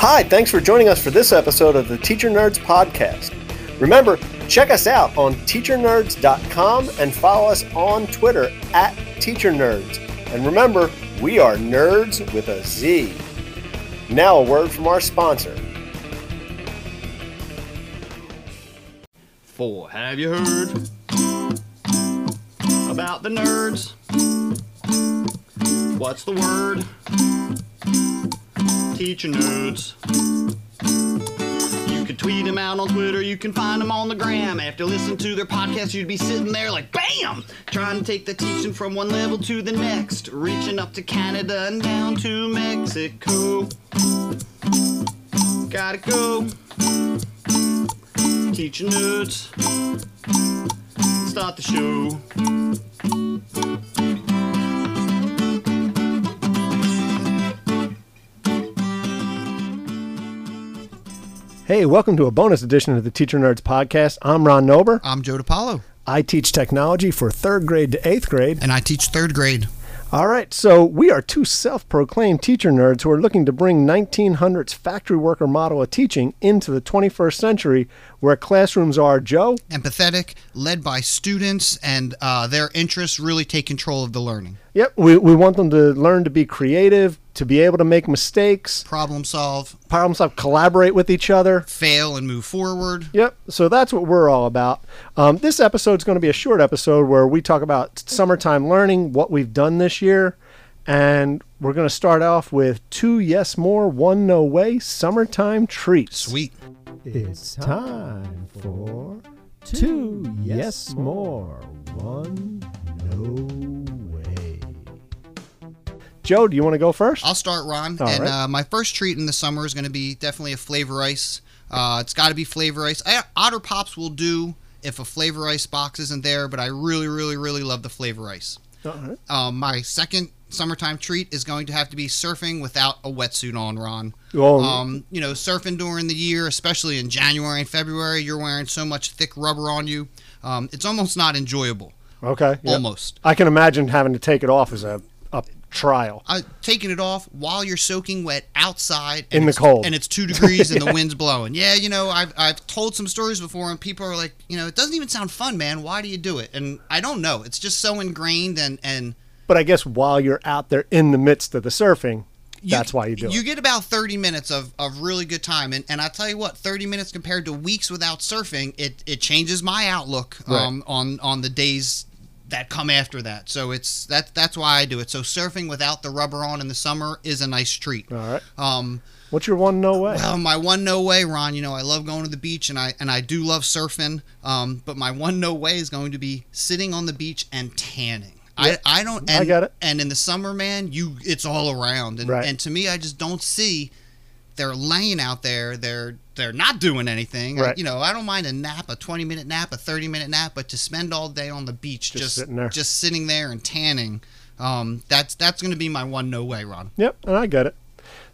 Hi, thanks for joining us for this episode of the Teacher Nerds Podcast. Remember, check us out on teachernerdz.com and follow us on Twitter at teachernerdz. And remember, we are nerds with a Z. Now, a word from our sponsor. For have you heard about the nerds? What's the word? Teacher nerds. You can tweet them out on Twitter, you can find them on the gram. After listening to their podcast, you'd be sitting there like BAM! Trying to take the teaching from one level to the next, reaching up to Canada and down to Mexico. Gotta go. Teacher nerds. Start the show. Hey, welcome to a bonus edition of the Teacher Nerds Podcast. I'm Ron Nober. I'm Joe DiPaolo, I teach technology for third grade to eighth grade. and I teach third grade. All right, so we are two self proclaimed teacher nerds who are looking to bring 1900s factory worker model of teaching into the 21st century where classrooms are, Joe, Empathetic, led by students, and uh, their interests really take control of the learning. Yep, we, we want them to learn to be creative, to be able to make mistakes, Problem solve, problem solve, collaborate with each other. fail, and move forward. Yep, so that's what we're all about. Um, this episode is going to be a short episode where we talk about summertime learning, what we've done this year, and we're going to start off with two yes more, one no way summertime treats. Sweet. It's time for two yes more, one no way. Joe, do you want to go first? I'll start, Ron. All and right. uh, my first treat in the summer is going to be definitely a flavor ice. Uh, it's got to be flavor ice. I, Otter Pops will do if a flavor ice box isn't there, but I really, really, really love the flavor ice. All right. Um, my second summertime treat is going to have to be surfing without a wetsuit on, Ron. Well, Um, you know, surfing during the year, especially in January and February, you're wearing so much thick rubber on you. Um, it's almost not enjoyable. okay. yep. Almost. I can imagine having to take it off as a trial. I, taking it off while you're soaking wet outside In the cold. and it's two degrees and the wind's blowing. Yeah, you know, I've I've told some stories before, and people are like, you know, it doesn't even sound fun, man. Why do you do it? And I don't know. It's just so ingrained, and and But I guess while you're out there in the midst of the surfing, that's why you do You it. You get about 30 minutes of, of really good time. And, and I tell you what, 30 minutes compared to weeks without surfing, it, it changes my outlook Right. um, on, on the days that come after that. So it's that that's why I do it. So surfing without the rubber on in the summer is a nice treat. All right. Um, What's your one no way? well, my one no way, Ron. You know, I love going to the beach, and I and I do love surfing. Um, but my one no way is going to be sitting on the beach and tanning. Yeah, I, I don't. I And, get it. And in the summer, man, you it's all around. And Right. and to me, I just don't see. They're laying out there. They're they're not doing anything. Right. You know, I don't mind a nap, a twenty minute nap, a thirty minute nap, but to spend all day on the beach, Just just sitting there. just sitting there and tanning, um, that's that's going to be my one no way, Ron. Yep, and I get it.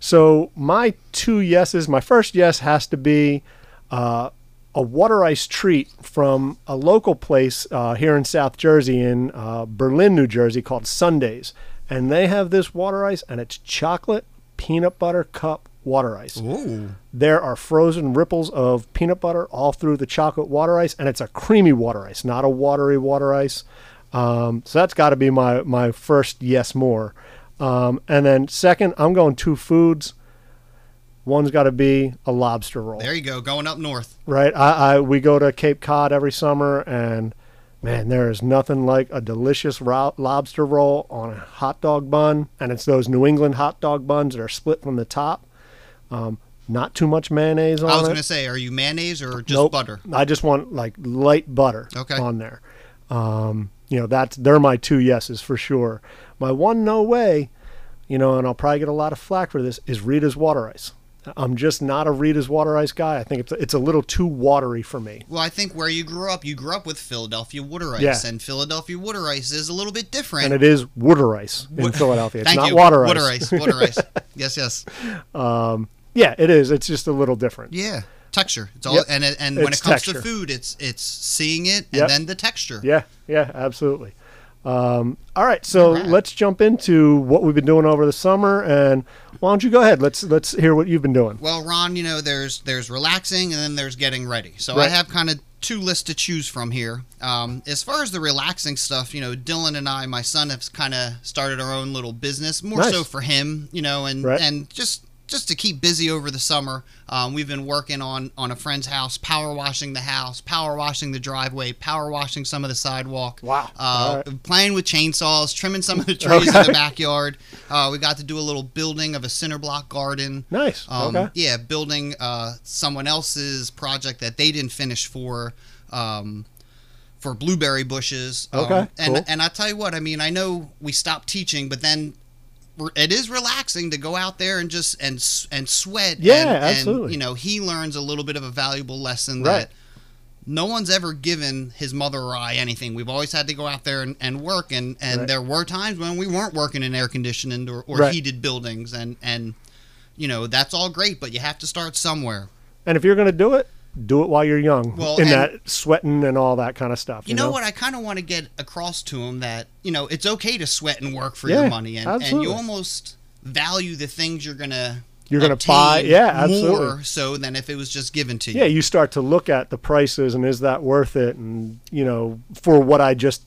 So my two yeses, my first yes has to be uh, a water ice treat from a local place uh, here in South Jersey, in uh, Berlin, New Jersey, called Sundays, and they have this water ice, and it's chocolate peanut butter cup water ice. Ooh. There are frozen ripples of peanut butter all through the chocolate water ice, and it's a creamy water ice, not a watery water ice. Um, so that's got to be my my first yes more. Um, and then second, I'm going two foods. One's got to be a lobster roll, There you go, going up north. right? I, I we go to Cape Cod every summer, and man, there is nothing like a delicious ro- lobster roll on a hot dog bun, and it's those New England hot dog buns that are split from the top. Um, not too much mayonnaise on it. I was going to say, are you mayonnaise or just Nope. butter? I just want like light butter Okay. on there. Um, you know, that's they're my two yeses for sure. My one no way, you know, and I'll probably get a lot of flack for this is Rita's water ice. I'm just not a Rita's water ice guy. I think it's it's a little too watery for me. Well, I think where you grew up, you grew up with Philadelphia water ice, Yeah. and Philadelphia water ice is a little bit different. And it is water ice in Philadelphia. It's Thank not you. water ice. Water ice. Water ice. Yes, yes. Yeah, it is. It's just a little different. Yeah. Texture. It's all, Yep. and and when It's it comes texture. to food, it's it's seeing it and Yep. then the texture. Yeah, yeah, absolutely. Um, all right, so All right. let's jump into what we've been doing over the summer, and why don't you go ahead? Let's let's hear what you've been doing. Well, Ron, you know, there's there's relaxing and then there's getting ready. So I have kind of two lists to choose from here. Um, as far as the relaxing stuff, you know, Dylan and I, my son, have kind of started our own little business, more Nice. so for him, you know, and Right. and just just to keep busy over the summer. Um, we've been working on on a friend's house, power washing the house, power washing the driveway, power washing some of the sidewalk. Wow. Uh, right. Playing with chainsaws, trimming some of the trees in the backyard. Uh, we got to do a little building of a cinder block garden. Nice. Um, okay. Yeah, building uh, someone else's project that they didn't finish for um, for blueberry bushes. Um, Okay, and cool. and I tell you what, I mean, I know we stopped teaching, but then it is relaxing to go out there and just and and sweat. Yeah, and, absolutely. And, you know, he learns a little bit of a valuable lesson Right. that. No one's ever given his mother or I anything. We've always had to go out there and, and work, and, and Right. there were times when we weren't working in air conditioned or, or Right. heated buildings, and, and you know that's all great, but you have to start somewhere. And if you're going to do it, do it while you're young. Well, in that sweating and all that kind of stuff. You, know, what? I kind of want to get across to him that you know it's okay to sweat and work for Yeah, your money, and, and you almost value the things you're gonna You're gonna buy- yeah, absolutely. more so than if it was just given to you. Yeah, you start to look at the prices and is that worth it? And you know, for what I just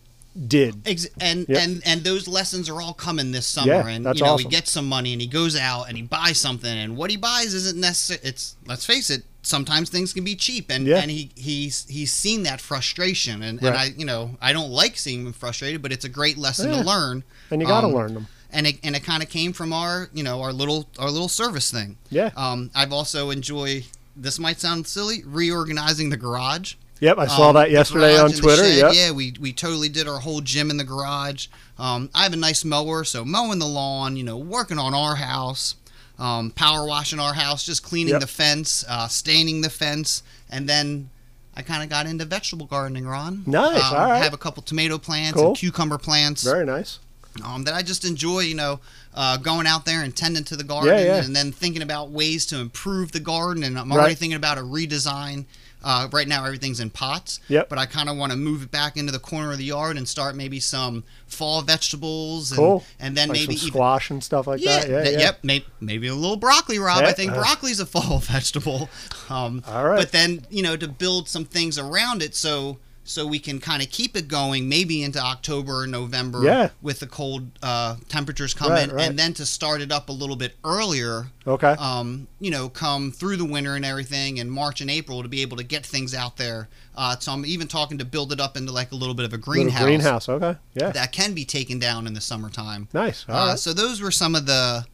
did. Ex- and Yep. and and those lessons are all coming this summer Yeah, and that's you know awesome. he gets some money and he goes out and he buys something and what he buys isn't necessary it's let's face it sometimes things can be cheap and Yeah. and he he's he's seen that frustration and, Right. and I you know I don't like seeing him frustrated but it's a great lesson Yeah. to learn And you got to Um, learn them. and it and it kind of came from our you know our little our little service thing Yeah. um I've also enjoy this might sound silly reorganizing the garage Yep, I saw um, that yesterday on Twitter. Yep. Yeah, we, we totally did our whole gym in the garage. Um, I have a nice mower, so mowing the lawn, you know, working on our house, um, power washing our house, just cleaning Yep. the fence, uh, staining the fence, and then I kind of got into vegetable gardening, Ron. Nice, Um, all right. I have a couple tomato plants Cool. and cucumber plants Very nice. um, that I just enjoy, you know, uh, going out there and tending to the garden Yeah, yeah. and then thinking about ways to improve the garden. And I'm already Right. thinking about a redesign. Uh, right now, everything's in pots. Yep. But I kind of want to move it back into the corner of the yard and start maybe some fall vegetables. And, Cool. And then like maybe even. squash and stuff like Yeah, that. Yeah, th- yeah. Yep. Maybe, maybe a little broccoli, Rob. I think uh. broccoli's a fall vegetable. Um, All right. But then you know to build some things around it so so we can kind of keep it going maybe into October or November Yeah. with the cold uh, temperatures coming Right, right. and then to start it up a little bit earlier Okay. um, you know come through the winter and everything in March and April to be able to get things out there uh, so I'm even talking to build it up into like a little bit of a Little greenhouse, greenhouse. Okay. Yeah. that can be taken down in the summertime nice. All uh, right. So those were some of the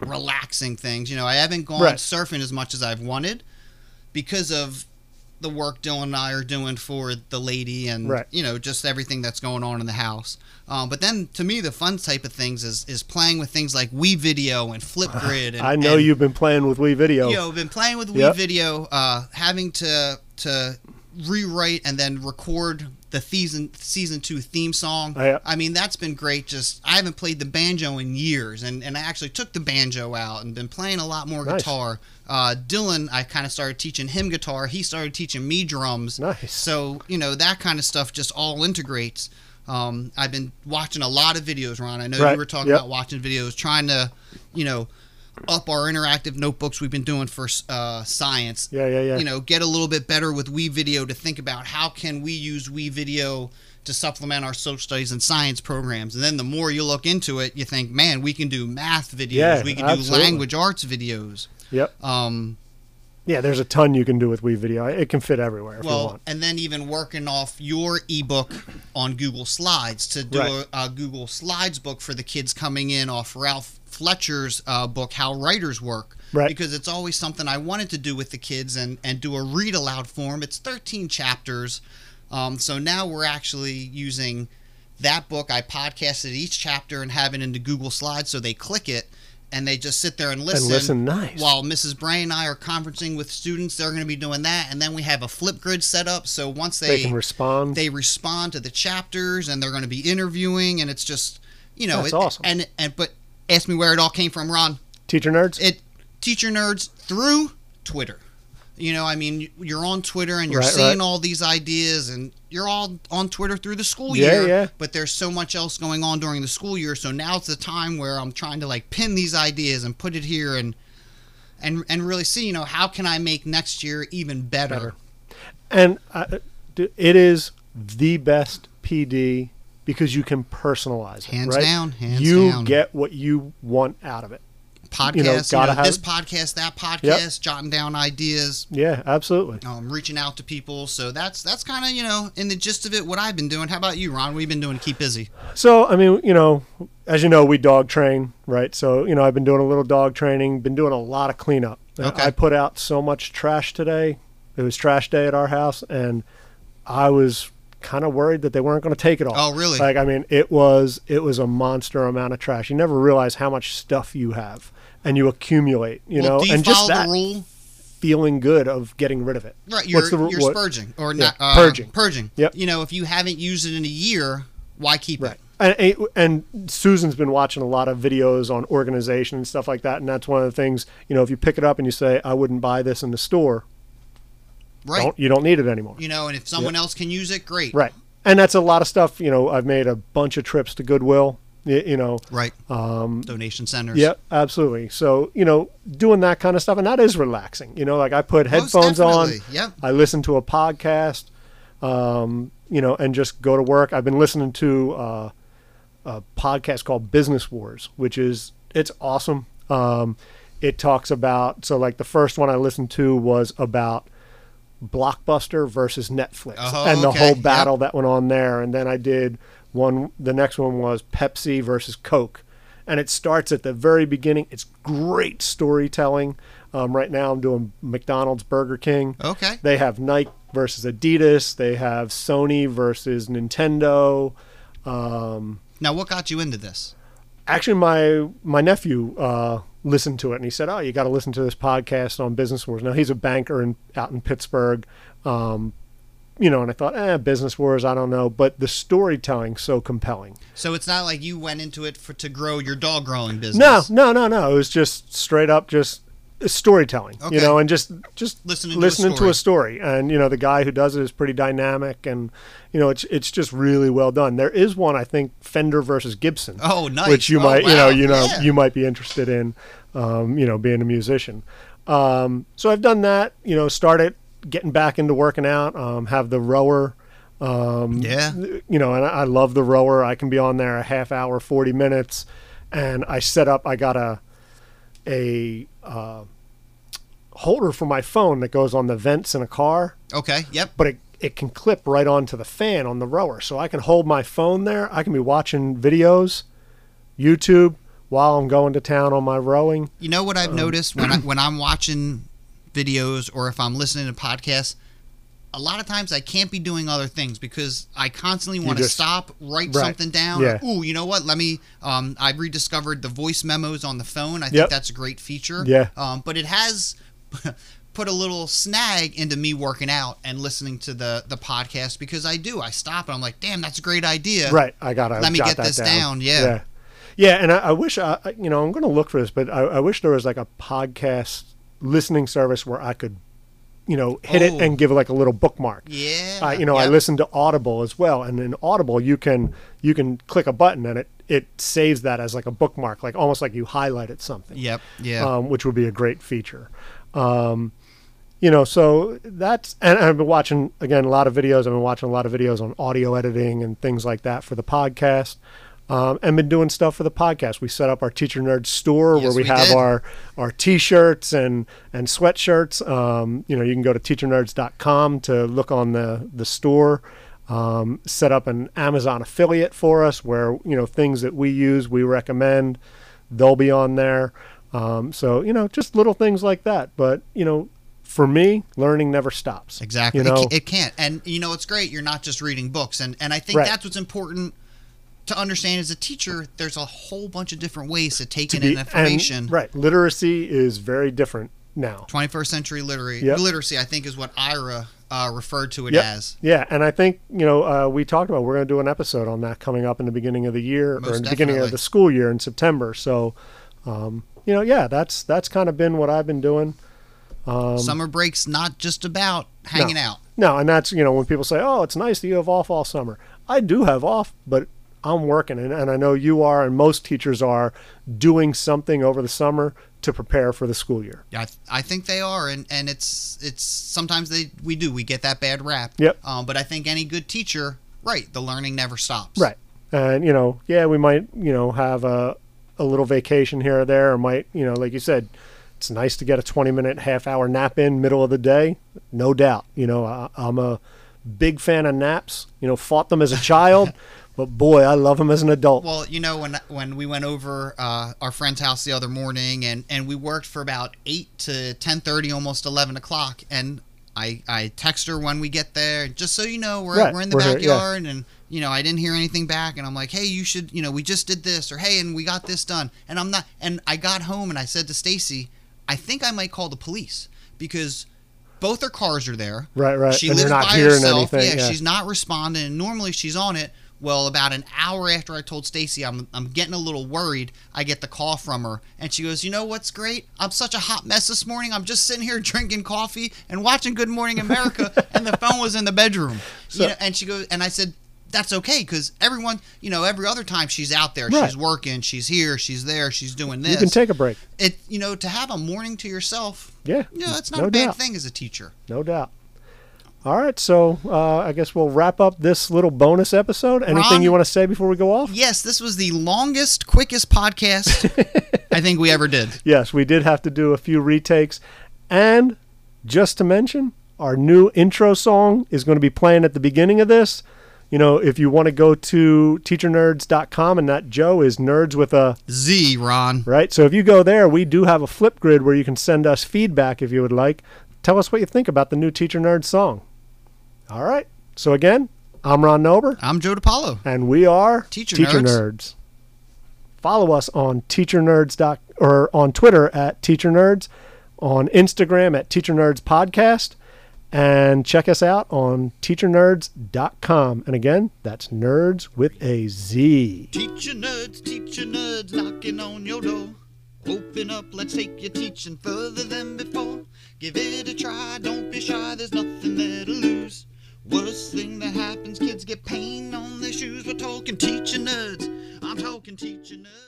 relaxing things. You know, I haven't gone Right. surfing as much as I've wanted because of the work Dylan and I are doing for the lady and Right. you know just everything that's going on in the house. Um, but then to me, the fun type of things is is playing with things like Wii Video and Flipgrid. And, I know and, you've been playing with WeVideo. you know, been playing with Wii Yep. Video, uh, having to to rewrite and then record the season season two theme song. Oh, yeah. I mean, that's been great. Just I haven't played the banjo in years, and and I actually took the banjo out and been playing a lot more Nice. guitar. Uh, Dylan, I kind of started teaching him guitar. He started teaching me drums. Nice. So you know that kind of stuff just all integrates. Um, I've been watching a lot of videos, Ron. I know Right. you were talking Yep. about watching videos, trying to, you know, up our interactive notebooks we've been doing for uh, science. Yeah, yeah, yeah. You know, get a little bit better with WeVideo to think about how can we use WeVideo to supplement our social studies and science programs. And then the more you look into it, you think, man, we can do math videos, Yeah, we can absolutely. do language arts videos. Yep. Um, Yeah, there's a ton you can do with WeVideo. It can fit everywhere if you well, and then even working off your ebook on Google Slides to do Right. a, a Google Slides book for the kids coming in off Ralph Fletcher's uh, book, How Writers Work. Right. Because it's always something I wanted to do with the kids and, and do a read aloud form. It's 13 chapters. Um, so now we're actually using that book. I podcasted each chapter and have it into Google Slides so they click it and they just sit there and listen. listen, nice. While Mrs. Bray and I are conferencing with students, they're going to be doing that. And then we have a Flipgrid set up. So once They they, can respond. they respond to the chapters and they're going to be interviewing and it's just, you know, That's it, awesome. And, and, but ask me where it all came from, Ron Teacher nerds. it teacher nerds through Twitter. You know, I mean, you're on Twitter and you're Right, seeing right. all these ideas, and you're all on Twitter through the school Yeah, year. yeah. But there's so much else going on during the school year, so now's the time where I'm trying to like pin these ideas and put it here and and and really see, you know, how can I make next year even better? Better. And uh, it is the best PD because you can personalize it. Hands right? down, hands you down. get what you want out of it. Podcast, You you know, know, gotta have- this podcast, that podcast, jotting down ideas, Yeah, absolutely. um, reaching out to people. So that's that's kind of you know in the gist of it what I've been doing. How about you, Ron? What have you been doing to keep busy? So, I mean, you know, as you know, we dog train, right? So, you know, I've been doing a little dog training, been doing a lot of cleanup. Okay. I put out so much trash today. It was trash day at our house, and I was kind of worried that they weren't going to take it all. Oh, really? Like, I mean, it was it was a monster amount of trash. You never realize how much stuff you have, and you accumulate. You well, know, you and just that rule? feeling good of getting rid of it. Right, you're What's the you're what- spurging or Yeah, not uh, purging. Purging. Yep. You know, if you haven't used it in a year, why keep Right. it? And, and Susan's been watching a lot of videos on organization and stuff like that. And that's one of the things, you know, if you pick it up and you say, I wouldn't buy this in the store, Right. don't, you don't need it anymore. You know, and if someone else can use it, great. Right. And that's a lot of stuff, you know, I've made a bunch of trips to Goodwill, you, you know. Right. Um, Donation centers. Yeah, absolutely. So, you know, doing that kind of stuff. And that is relaxing. You know, like I put Most headphones on. Yep. I listen to a podcast, um, you know, and just go to work. I've been listening to uh, a podcast called Business Wars, which is it's awesome. Um, it talks about so like the first one I listened to was about Blockbuster versus Netflix Oh, and the okay. whole Yep. battle that went on there. And then I did one. The next one was Pepsi versus Coke, and it starts at the very beginning. It's great storytelling. Um, right now, I'm doing McDonald's, Burger King. Okay. They have Nike versus Adidas. They have Sony versus Nintendo. Um, Now, what got you into this? actually, my my nephew uh, listened to it and he said, "Oh, you got to listen to this podcast on Business Wars." Now he's a banker in out in Pittsburgh. Um, you know, and I thought, eh, Business Wars, I don't know, but the storytelling's so compelling. So it's not like you went into it for to grow your dog growing business. No, no, no, no. It was just straight up just storytelling, Okay. you know, and just just Listening to a listening to story. a story. And you know, the guy who does it is pretty dynamic, and you know, it's it's just really well done. There is one, I think, Fender versus Gibson. Oh, nice. Which you Oh, might, you know, you know, Yeah. you might be interested in, um, you know, being a musician. Um, so I've done that. You know, started getting back into working out. Um, have the rower. Um, Yeah. you know, and I, I love the rower. I can be on there a half hour, forty minutes, and I set up. I got a a uh, holder for my phone that goes on the vents in a car, Okay. Yep. but it it can clip right onto the fan on the rower, so I can hold my phone there. I can be watching videos, YouTube while I'm going to town on my rowing. You know what Um, I've noticed when I, when I'm watching videos or if I'm listening to podcasts, a lot of times I can't be doing other things because I constantly want to stop, write Right. something down. Yeah. Ooh, you know what? Let me. Um, I've rediscovered the voice memos on the phone. I think Yep. that's a great feature. Yeah. Um, but it has. put a little snag into me working out and listening to the the podcast because I do I stop and I'm like damn that's a great idea Right, I gotta Let me get that this down, yeah. yeah, yeah. And I, I wish I, I- you know, I'm going to look for this, but I, I wish there was like a podcast listening service where I could, you know, hit Oh. it and give it like a little bookmark. yeah Uh, you know, I Yep. listen to Audible as well, and in Audible you can you can click a button and it it saves that as like a bookmark, like almost like you highlighted something. yep yeah Um, which would be a great feature. Um, you know, so that's and I've been watching again a lot of videos. I've been watching a lot of videos on audio editing and things like that for the podcast. Um, and been doing stuff for the podcast. We set up our Teacher Nerd store where we, we have did. our our T-shirts and and sweatshirts. Um, you know, you can go to teachernerdz.com to look on the the store. Um, set up an Amazon affiliate for us where you know things that we use, we recommend, they'll be on there. Um, so you know, just little things like that. But you know, for me, learning never stops. Exactly. You know, it, it can't. And you know, it's great. You're not just reading books, and and I think Right. that's what's important to understand as a teacher. There's a whole bunch of different ways to take in be- information. and, right, literacy is very different now. 21st century literary Yep. literacy, I think, is what Ira uh, referred to it Yep. as. Yeah, and I think you know uh, we talked about we're going to do an episode on that coming up in the beginning of the year or Most in the beginning of the school year in September. So, um, you know, yeah, that's that's kind of been what I've been doing. Um, Summer break's not just about hanging out. No, and that's you know when people say, "Oh, it's nice that you have off all summer." I do have off, but I'm working, and, and I know you are, and most teachers are doing something over the summer to prepare for the school year. I, I think they are, and, and it's it's sometimes they we do we get that bad rap. Yep. Um, but I think any good teacher, right, the learning never stops. Right. And you know, yeah, we might you know have a a little vacation here or there, or might you know, like you said, it's nice to get a 20 minute, half hour nap in middle of the day. No doubt. You know, I, I'm a big fan of naps. You know, fought them as a child, but boy, I love them as an adult. Well, you know when when we went over uh, our friend's house the other morning, and and we worked for about eight to ten thirty, almost eleven o'clock, and I I text her when we get there, just so you know we're Right, we're in the we're here, yeah. backyard, and you know I didn't hear anything back, and I'm like, hey, you should, you know, we just did this, or hey, and we got this done, and I'm not, and I got home and I said to Stacy, I think I might call the police because. Both her cars are there. Right, right. She And lives not by hearing herself. anything, Yeah, yeah. she's not responding. And normally she's on it. Well, about an hour after I told Stacy I'm I'm getting a little worried, I get the call from her, and she goes, "You know what's great? I'm such a hot mess this morning. I'm just sitting here drinking coffee and watching Good Morning America, and the phone was in the bedroom." So- you know, and she goes, and I said, "That's okay, because everyone, you know, every other time she's out there, Right. she's working, she's here, she's there, she's doing this. you can take a break. it, you know, to have a morning to yourself, Yeah. you know, that's not no a bad doubt. thing as a teacher." No doubt. All right, so uh, I guess we'll wrap up this little bonus episode. Anything Ron? you want to say before we go off? Yes, this was the longest, quickest podcast I think we ever did. Yes, we did have to do a few retakes. And just to mention, our new intro song is going to be playing at the beginning of this. You know, if you want to go to teachernerdz.com, and that Joe is nerds with a Z, Ron. right. So if you go there, we do have a Flipgrid where you can send us feedback if you would like. Tell us what you think about the new Teacher Nerd song. All right. So again, I'm Ron Nober, I'm Joe DiPaolo. and we are Teacher Teacher Nerds. Nerds. Follow us on teachernerdz dot or on Twitter at Teacher Nerds, on Instagram at Teacher Nerds Podcast, and check us out on teachernerdz.com. And again, that's nerds with a Z. Teacher nerds, teacher nerds knocking on your door. Open up, let's take your teaching further than before. Give it a try, don't be shy, there's nothing there to lose. Worst thing that happens, kids get pain on their shoes. We're talking teacher nerds. I'm talking teacher nerds.